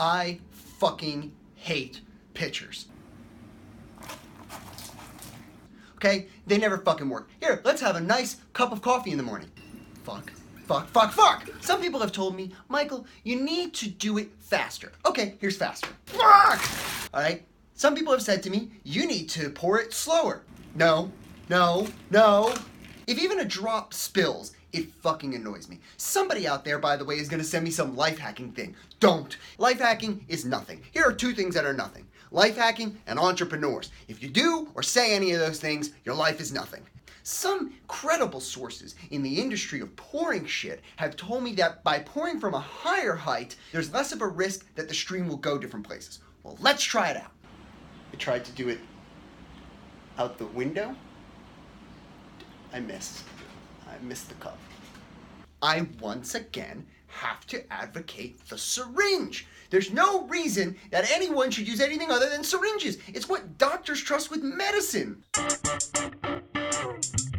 I fucking hate pitchers. Okay? They never fucking work. Here, let's have a nice cup of coffee in the morning. Fuck. Fuck, fuck, fuck! Some people have told me, Michael, you need to do it faster. Okay, here's faster. Fuck! Alright? Some people have said to me, you need to pour it slower. No, no, no. If even a drop spills, it fucking annoys me. Somebody out there, by the way, is gonna send me some life hacking thing. Don't. Life hacking is nothing. Here are two things that are nothing life hacking and entrepreneurs. If you do or say any of those things, your life is nothing. Some credible sources in the industry of pouring shit have told me that by pouring from a higher height, there's less of a risk that the stream will go different places. Well, let's try it out. I tried to do it out the window. I missed. I missed the cup. I once again have to advocate the syringe. There's no reason that anyone should use anything other than syringes. It's what doctors trust with medicine.